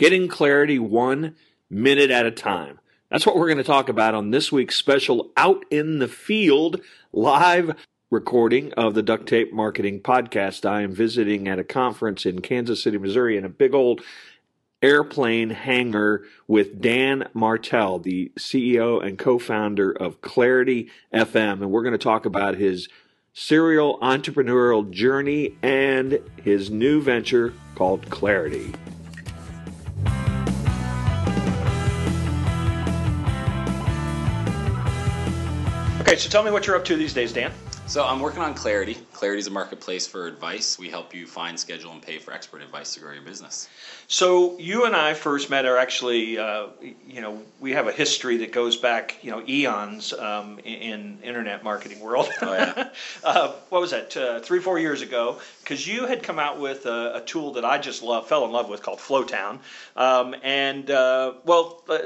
getting clarity one minute at a time. That's what we're going to talk about on this week's special Out in the Field live recording of the Duct Tape Marketing Podcast. I am visiting at a conference in Kansas City, Missouri, in a big old airplane hangar with Dan Martell, the CEO and co founder of Clarity FM. And we're going to talk about his serial entrepreneurial journey and his new venture called Clarity. Okay, so tell me what you're up to these days, Dan. So I'm working on Clarity. Clarity is a marketplace for advice. We help you find, schedule, and pay for expert advice to grow your business. So you and I first met are actually, uh, you know, we have a history that goes back, you know, eons um, in, in, internet marketing world. Oh yeah. uh, what was that? Uh, three, four years ago, because you had come out with a, a, tool that I just love, fell in love with, called Flowtown. Um, and uh, well, uh,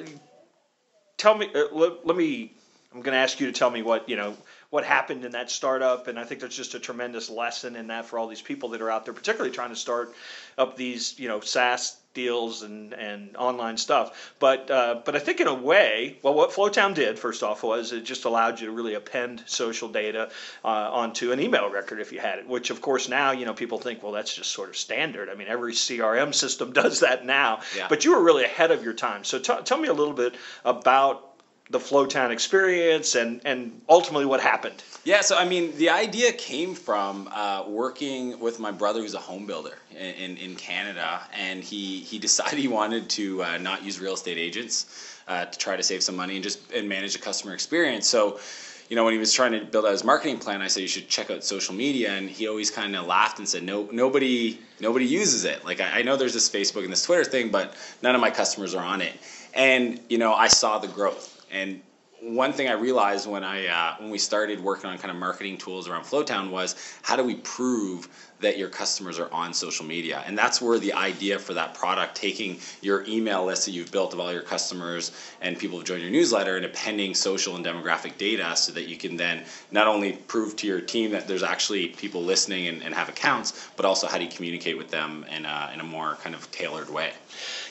tell me, uh, let, let me I'm going to ask you to tell me what you know what happened in that startup, and I think there's just a tremendous lesson in that for all these people that are out there, particularly trying to start up these you know SaaS deals and, and online stuff. But uh, but I think in a way, well, what Flowtown did first off was it just allowed you to really append social data uh, onto an email record if you had it. Which of course now you know people think, well, that's just sort of standard. I mean, every CRM system does that now. Yeah. But you were really ahead of your time. So t- tell me a little bit about the Flowtown experience and, and ultimately what happened? Yeah, so I mean, the idea came from uh, working with my brother who's a home builder in, in, Canada, and he, he decided he wanted to uh, not use real estate agents uh, to try to save some money and just and manage the customer experience. So, you know, when he was trying to build out his marketing plan, I said you should check out social media, and he always kind of laughed and said, "No, nobody, nobody uses it. Like I, I know there's this Facebook and this Twitter thing, but none of my customers are on it." And you know, I saw the growth and one thing I realized when I uh, when we started working on kind of marketing tools around Flowtown was how do we prove that your customers are on social media, and that's where the idea for that product, taking your email list that you've built of all your customers and people who join your newsletter, and appending social and demographic data, so that you can then not only prove to your team that there's actually people listening and, and have accounts, but also how do you communicate with them in a, in a more kind of tailored way.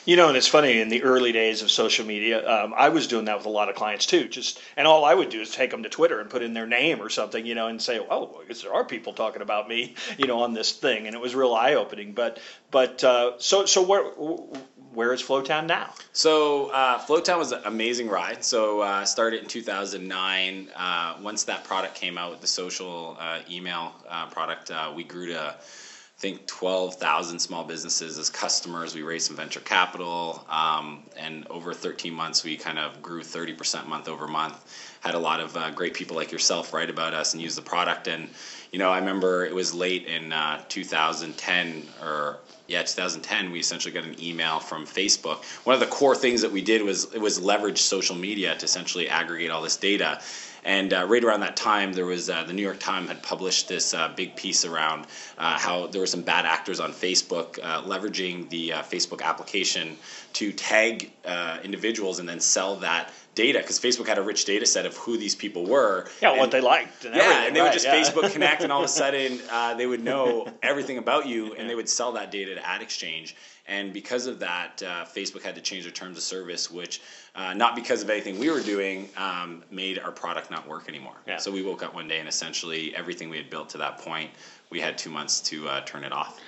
You know, and it's funny in the early days of social media, um, I was doing that with a lot of clients too. Just and all I would do is take them to Twitter and put in their name or something, you know, and say, "Oh, guess there are people talking about me, you know, on this thing," and it was real eye opening. But but uh, so so where where is Flowtown now? So uh, Flowtown was an amazing ride. So uh, started in 2009. Uh, once that product came out, the social uh, email uh, product, uh, we grew to I think 12,000 small businesses as customers. We raised some venture capital, um, and over 13 months, we kind of grew 30% month over month. Had a lot of uh, great people like yourself write about us and use the product. And you know, I remember it was late in uh, 2010 or yeah, 2010, we essentially got an email from Facebook. One of the core things that we did was it was leverage social media to essentially aggregate all this data. And uh, right around that time, there was uh, the New York Times had published this uh, big piece around uh, how there were some bad actors on Facebook uh, leveraging the uh, Facebook application to tag individuals and then sell that data because Facebook had a rich data set of who these people were. Yeah, and, what they liked. And yeah, and they right, would just yeah. Facebook connect, and all of a sudden uh, they would know everything about you, and they would sell that data to AdExchange. And because of that, uh, Facebook had to change their terms of service, which, uh, not because of anything we were doing, um, made our product not work anymore. Yeah. So we woke up one day and essentially everything we had built to that point, we had two months to uh, turn it off.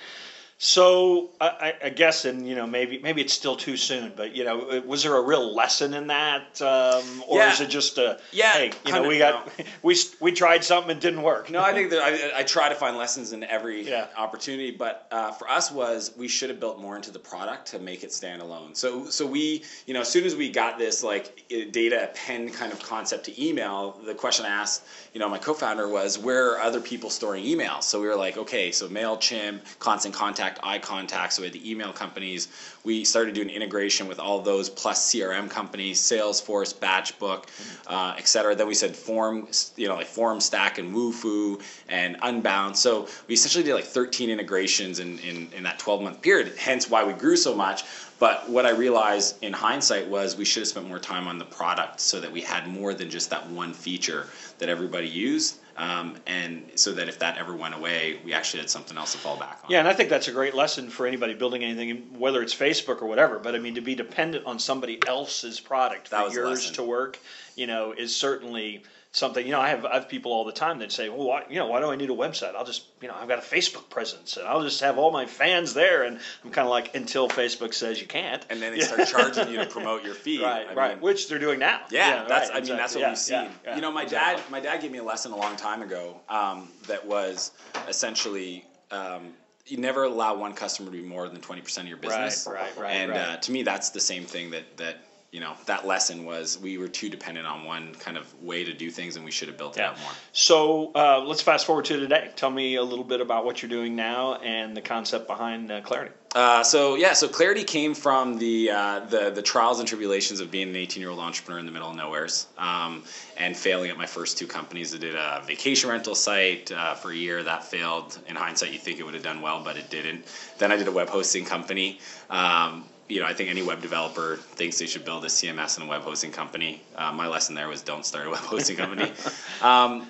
So I, I, guess, and you know, maybe maybe it's still too soon, but you know, was there a real lesson in that, um, or Yeah. is it just a Yeah, hey, you know, we got we we tried something and didn't work? No, I think that I, I try to find lessons in every Yeah. opportunity, but uh, for us was we should have built more into the product to make it stand alone. So so we you know as soon as we got this like data append kind of concept to email, the question I asked you know my co-founder was where are other people storing emails? So we were like okay, so Mailchimp, Constant Contact, iContact, so we had the email companies. We started doing integration with all those plus CRM companies, Salesforce, Batchbook, uh, et cetera. Then we said Form, you know, like Form Stack and Wufoo and Unbounce. So we essentially did like 13 integrations in, in, in that 12 month period, hence why we grew so much. But what I realized in hindsight was we should have spent more time on the product so that we had more than just that one feature that everybody used. Um, and so that if that ever went away, we actually had something else to fall back on. Yeah, and I think that's a great lesson for anybody building anything, whether it's Facebook or whatever. But I mean, to be dependent on somebody else's product That for yours to work, you know, is certainly something. You know, I have I have people all the time that say, well, why, you know, why do I need a website? I'll just, you know, I've got a Facebook presence, and I'll just have all my fans there. And I'm kind of like, until Facebook says you can't. And then they start charging you to promote your feed. Right, I right, mean, which they're doing now. Yeah, that's. right, I mean, that's what exactly. we've seen. Yeah, yeah, you know, my exactly. dad. My dad gave me a lesson a long time ago. Um, that was essentially. Um, you never allow one customer to be more than twenty percent of your business. right, right, And right. Uh, to me, that's the same thing that that you know that lesson was. We were too dependent on one kind of way to do things, and we should have built it Yeah. out more. So uh, let's fast forward to today. Tell me a little bit about what you're doing now and the concept behind uh, Clarity. Uh, so yeah, so clarity came from the uh, the the trials and tribulations of being an 18 year old entrepreneur in the middle of nowheres um, and failing at my first two companies. I did a vacation rental site uh, for a year that failed. In hindsight, you think it would have done well, but it didn't. Then I did a web hosting company. Um, you know, I think any web developer thinks they should build a CMS and a web hosting company. Uh, my lesson there was don't start a web hosting company. Um,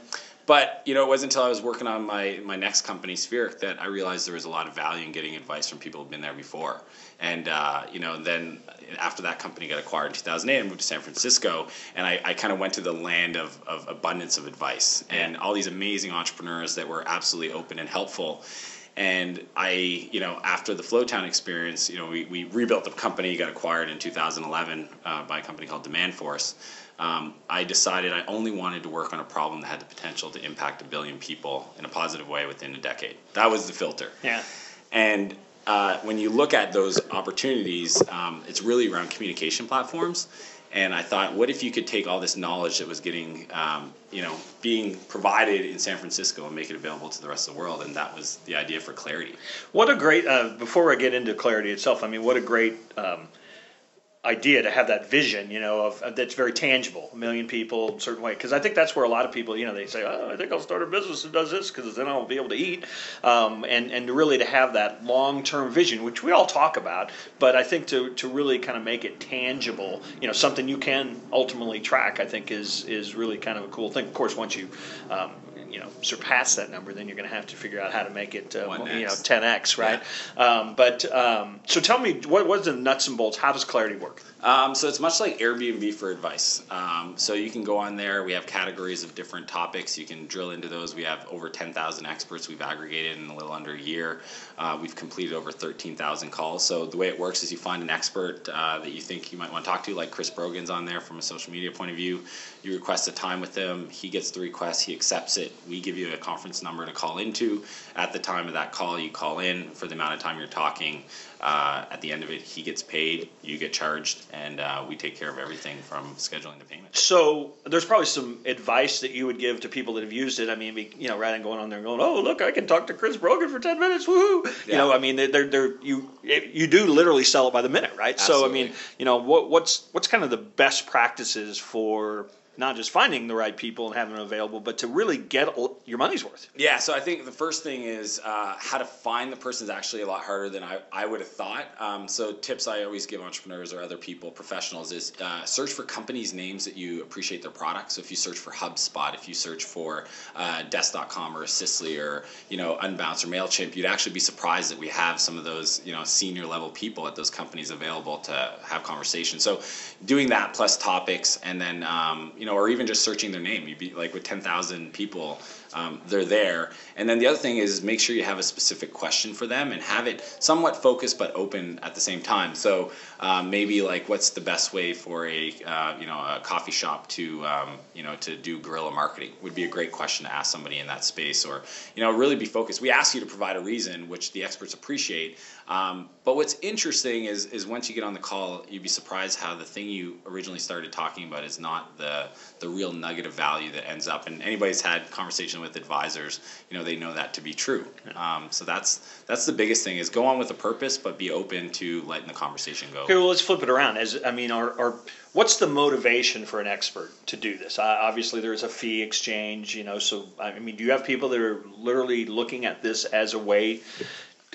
but you know, it wasn't until I was working on my my next company, Spheric, that I realized there was a lot of value in getting advice from people who've been there before. And uh, you know, then after that company got acquired in 2008, I moved to San Francisco, and I, I kind of went to the land of, of abundance of advice and all these amazing entrepreneurs that were absolutely open and helpful. And I, you know, after the Flowtown experience, you know, we, we rebuilt the company, got acquired in 2011 uh, by a company called Demand Force. Um, I decided I only wanted to work on a problem that had the potential to impact a billion people in a positive way within a decade. That was the filter. Yeah. And uh, when you look at those opportunities, um, it's really around communication platforms. And I thought, what if you could take all this knowledge that was getting, um, you know, being provided in San Francisco and make it available to the rest of the world? And that was the idea for Clarity. What a great, uh, before I get into Clarity itself, I mean, what a great um, idea to have that vision, you know, of, of that's very tangible, a million people, a certain way. Because I think that's where a lot of people, you know, they say, oh, I think I'll start a business that does this because then I'll be able to eat. Um, and, and really to have that long term vision, which we all talk about, but I think to, to really kind of make it tangible, you know, something you can ultimately track, I think is, is really kind of a cool thing. Of course, once you, um, you know, surpass that number, then you're going to have to figure out how to make it, uh, you know, 10x, right? Um, but um, so tell me, what what's the nuts and bolts? How does Clarity work? Um, so it's much like Airbnb for advice. Um, so you can go on there. We have categories of different topics. You can drill into those. We have over 10,000 experts we've aggregated in a little under a year. Uh, we've completed over 13,000 calls. So the way it works is you find an expert uh, that you think you might want to talk to, like Chris Brogan's on there from a social media point of view. You request a time with him. He gets the request. He accepts it. We give you a conference number to call into. At the time of that call, you call in for the amount of time you're talking. Uh, at the end of it, he gets paid, you get charged, and uh, we take care of everything from scheduling the payment. So there's probably some advice that you would give to people that have used it. I mean, you know, rather than going on there and going, "Oh, look, I can talk to Chris Brogan for ten minutes," woohoo! You know, I mean, they're, they're you you do literally sell it by the minute, right? So I mean, you know, what what's what's kind of the best practices for not just finding the right people and having them available, but to really get your money's worth. Yeah, so I think the first thing is uh, how to find the person is actually a lot harder than I, I would have thought. Um, so tips I always give entrepreneurs or other people, professionals, is uh, search for companies' names that you appreciate their products. So if you search for HubSpot, if you search for uh, Desk.com or Assistly or you know Unbounce or Mailchimp, you'd actually be surprised that we have some of those you know senior level people at those companies available to have conversations. So doing that plus topics and then um, you know or even just searching their name, you'd be like with ten thousand people um, they're there. And then the other thing is make sure you have a specific question for them and have it somewhat focused but open at the same time. So um, maybe like what's the best way for a uh, you know a coffee shop to um, you know to do guerrilla marketing would be a great question to ask somebody in that space or you know really be focused. We ask you to provide a reason which the experts appreciate. Um, but what's interesting is is once you get on the call, you'd be surprised how the thing you originally started talking about is not the the real nugget of value that ends up. And anybody's had conversation with advisors, you know, they know that to be true. Um, so that's that's the biggest thing is go on with a purpose, but be open to letting the conversation go. Okay, well, let's flip it around. As I mean, are, are what's the motivation for an expert to do this? Uh, obviously, there is a fee exchange, you know. So, I mean, do you have people that are literally looking at this as a way?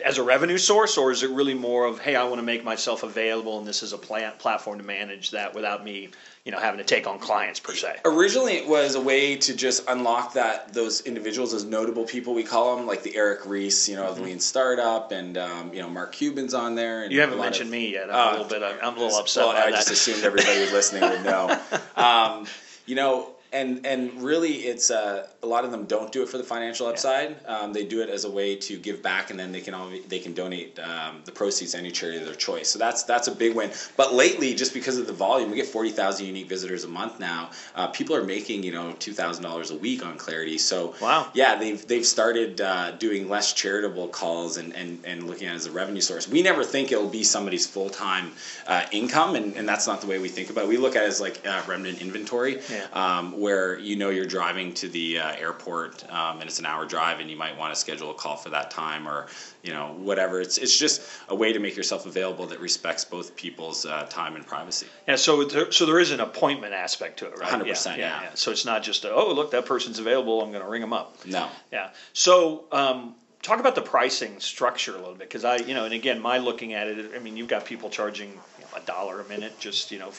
As a revenue source, or is it really more of hey, I want to make myself available, and this is a plant platform to manage that without me, you know, having to take on clients per se? Originally, it was a way to just unlock that those individuals, those notable people we call them, like the Eric Ries, you know, of the Lean Startup, and um, you know Mark Cuban's on there. And You haven't mentioned of- me yet. I'm Uh, a little bit. I'm a little upset well, I that. just assumed everybody listening would know. Um, you know, and and really, it's uh, a lot of them don't do it for the financial upside. Um, they do it as a way to give back, and then they can all, they can donate um, the proceeds to any charity of their choice. So that's that's a big win. But lately, just because of the volume, we get forty thousand unique visitors a month now. Uh, people are making you know two thousand dollars a week on Clarity. So Wow. yeah, they've they've started uh, doing less charitable calls and, and, and looking at it as a revenue source. We never think it'll be somebody's full time uh, income, and, and that's not the way we think about it. We look at it as like uh, remnant inventory, Yeah. um, where you know you're driving to the uh, airport um, and it's an hour drive, and you might want to schedule a call for that time or you know whatever. It's it's just a way to make yourself available that respects both people's uh, time and privacy. Yeah, so there, so there is an appointment aspect to it, right? 100%, yeah. So it's not just a, oh look that person's available, I'm going to ring them up. No. Yeah. So um, talk about the pricing structure a little bit because I you know and again my looking at it I mean you've got people charging you know, a dollar a minute just you know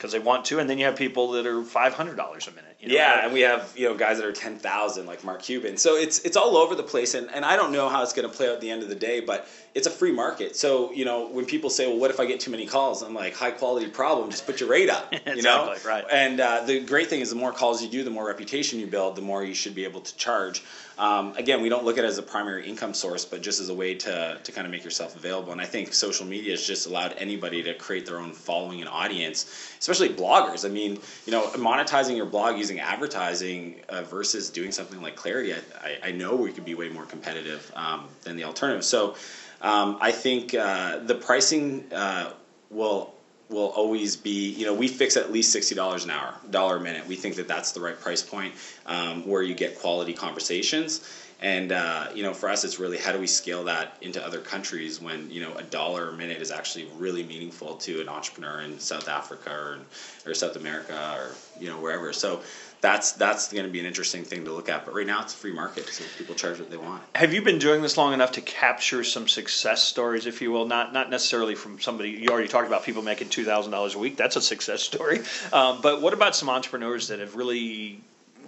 because they want to and then you have people that are five hundred dollars a minute. You know? Yeah, and we have you know guys that are ten thousand like Mark Cuban. So it's it's all over the place, and, and I don't know how it's going to play out at the end of the day, but it's a free market. So you know when people say, well, what if I get too many calls? I'm like, high quality problem, just put your rate up. You know, Exactly, right. And uh, the great thing is the more calls you do, the more reputation you build, the more you should be able to charge. Um, again, we don't look at it as a primary income source, but just as a way to to kind of make yourself available. And I think social media has just allowed anybody to create their own following and audience, especially bloggers. I mean, you know, monetizing your blog using advertising uh, versus doing something like Clarity, I, I, I know we could be way more competitive um, than the alternative. So um, I think uh, the pricing uh, will will always be you know we fix at least $60 an hour dollar a minute. We think that that's the right price point um, where you get quality conversations. And uh, you know for us it's really how do we scale that into other countries when you know a dollar a minute is actually really meaningful to an entrepreneur in south africa or, or south america or you know wherever. So that's that's going to be an interesting thing to look at but right now it's a free market so people charge what they want Have you been doing this long enough to capture some success stories, if you will? Not not necessarily from somebody you already talked about people making two thousand dollars a week. That's a success story. Um, but what about some entrepreneurs that have really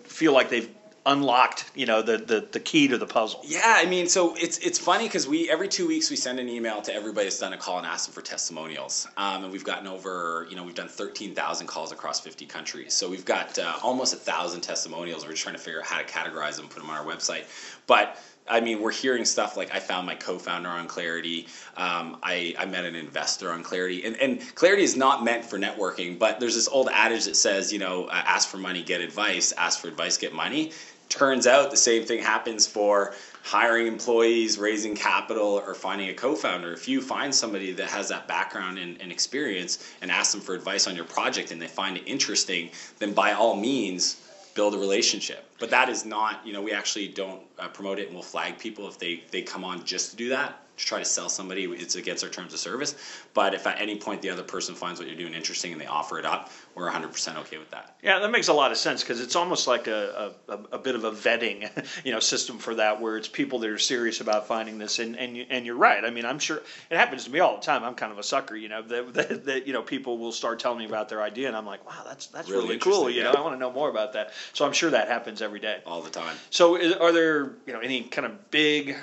feel like they've unlocked, you know, the the, the key to the puzzle? Yeah, I mean, so it's it's funny because we every two weeks we send an email to everybody that's done a call and ask them for testimonials, um, and we've gotten over you know we've done thirteen thousand calls across fifty countries, so we've got uh, almost a thousand testimonials. We're just trying to figure out how to categorize them, put them on our website, but. I mean, we're hearing stuff like I found my co-founder on Clarity. Um, I, I met an investor on Clarity, and, and Clarity is not meant for networking. But there's this old adage that says, you know, uh, ask for money, get advice. Ask for advice, get money turns out the same thing happens for hiring employees, raising capital, or finding a co-founder. If you find somebody that has that background and, and experience and ask them for advice on your project and they find it interesting, then by all means build a relationship. But that is not, you know, we actually don't uh, promote it and we'll flag people if they, they come on just to do that. To try to sell somebody, it's against our terms of service. But if at any point the other person finds what you're doing interesting and they offer it up, we're 100% okay with that. Yeah, that makes a lot of sense because it's almost like a, a, a bit of a vetting, you know, system for that, where it's people that are serious about finding this, and and and you're right. I mean, I'm sure it happens to me all the time. I'm kind of a sucker, you know, that, that, that you know people will start telling me about their idea, and I'm like, wow, that's that's Really really, cool. You know, yeah. I want to know more about that. So I'm sure that happens every day. All the time. So is, are there you know any kind of big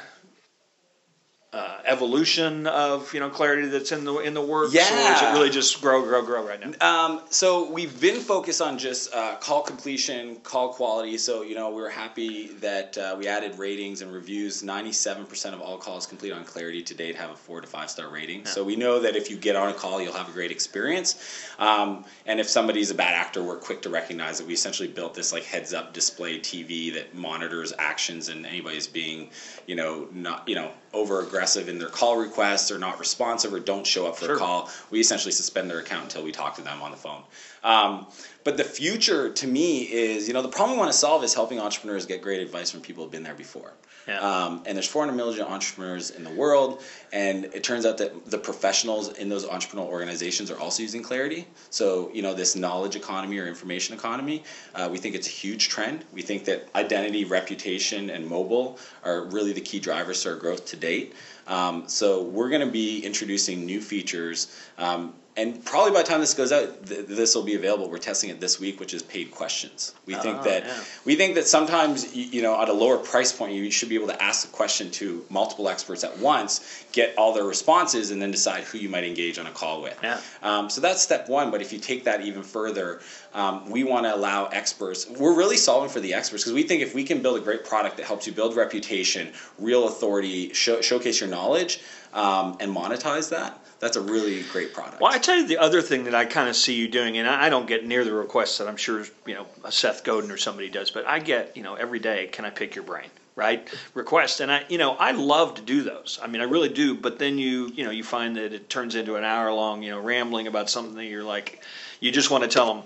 uh, evolution of you know clarity that's in the in the works, or is it really just grow, grow, grow right now? Um, so we've been focused on just uh, call completion, call quality. So you know we are happy that uh, we added ratings and reviews. Ninety-seven percent of all calls complete on Clarity to date have a four to five star rating. So we know that if you get on a call, you'll have a great experience. Um, and if somebody's a bad actor, we're quick to recognize that we essentially built this like heads-up display TV that monitors actions and anybody's being, you know, not you know over aggressive in their call requests or not responsive or don't show up for Sure. a call, we essentially suspend their account until we talk to them on the phone. Um, but the future to me is, you know, the problem we want to solve is helping entrepreneurs get great advice from people who've been there before. Yeah. Um, and there's 400 million entrepreneurs in the world, and it turns out that the professionals in those entrepreneurial organizations are also using Clarity. So, you know, this knowledge economy or information economy, uh, we think it's a huge trend. We think that identity, reputation, and mobile are really the key drivers to our growth to date. Um, so we're going to be introducing new features. Um, and probably by the time this goes out, th- this will be available. We're testing it this week, which is paid questions. We think Oh, that yeah. we think that sometimes you know at a lower price point, you should be able to ask a question to multiple experts at once, get all their responses, and then decide who you might engage on a call with. Yeah. Um, so that's step one. But if you take that even further, um, we want to allow experts. We're really solving for the experts because we think if we can build a great product that helps you build reputation, real authority, show, showcase your knowledge, um, and monetize that, that's a really great product. Well, I tell you the other thing that I kind of see you doing, and I don't get near the requests that I'm sure you know a Seth Godin or somebody does, but I get you know every day. Can I pick your brain? Right request, and I you know I love to do those. I mean I really do. But then you you know you find that it turns into an hour long you know rambling about something that you're like, you just want to tell them.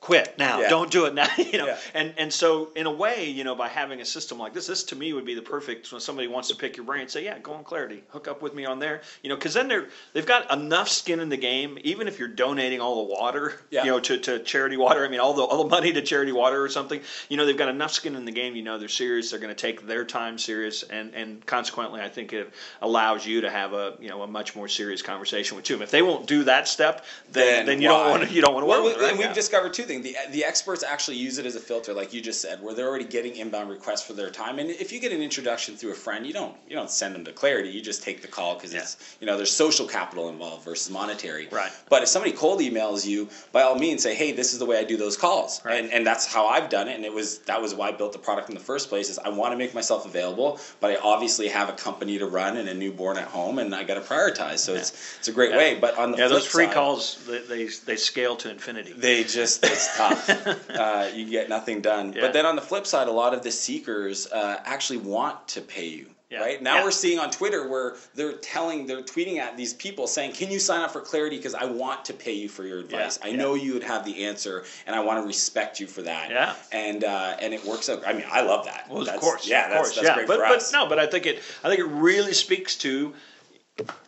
Quit now! Yeah. Don't do it now. You know, Yeah. and and so in a way, you know, by having a system like this, this to me would be the perfect when somebody wants to pick your brain. And say, yeah, go on Clarity, hook up with me on there. You know, because then they're they've got enough skin in the game. Even if you're donating all the water, Yeah. you know, to, to charity water. I mean, all the all the money to charity water or something. You know, they've got enough skin in the game. You know, they're serious. They're going to take their time serious, and and consequently, I think it allows you to have a you know a much more serious conversation with them. If they won't do that step, then then, you don't want to you don't want to Well, work with them. And right? we've Yeah. discovered two things. The, the experts actually use it as a filter, like you just said, where they're already getting inbound requests for their time. And if you get an introduction through a friend, you don't you don't send them to Clarity. You just take the call because it's you know there's social capital involved versus monetary. Right. But if somebody cold emails you, by all means say, hey, this is the way I do those calls, Right. and and that's how I've done it. And it was that was why I built the product in the first place. Is I want to make myself available, but I obviously have a company to run and a newborn at home, and I got to prioritize. So it's it's a great Yeah. way. But on the yeah, those free side- calls they, they they scale to infinity. they just it's tough. uh, you get nothing done. Yeah. But then on the flip side, a lot of the seekers uh, actually want to pay you. Yeah. Right now, Yeah. we're seeing on Twitter where they're telling, they're tweeting at these people saying, "Can you sign up for Clarity? Because I want to pay you for your advice. I yeah. know you would have the answer, and I want to respect you for that." Yeah. And uh, and it works out. I mean, I love that. Well, of course, Yeah, of that's, course, that's yeah. great but, but no, but I think it, I think it really speaks to,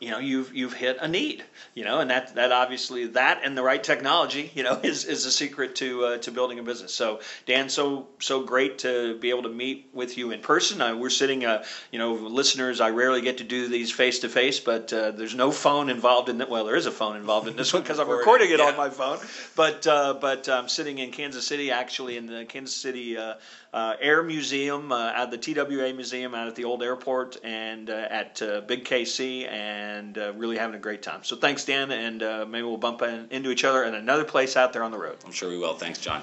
you know, you've you've hit a need, you know, and that that obviously that and the right technology, you know, is is the secret to uh, to building a business. So Dan, so so great to be able to meet with you in person. Uh, we're sitting, uh, you know, listeners. I rarely get to do these face to face, but uh, there's no phone involved in that Well, there is a phone involved in this one because I'm recording it on my phone. But uh, but I'm sitting in Kansas City, actually in the Kansas City uh, Air Museum, uh, at the TWA Museum, out at the old airport, and uh, at uh, Big KC, and uh, really having a great time. So thanks, Dan, and uh, maybe we'll bump in, into each other in another place out there on the road. I'm sure we will. Thanks, John.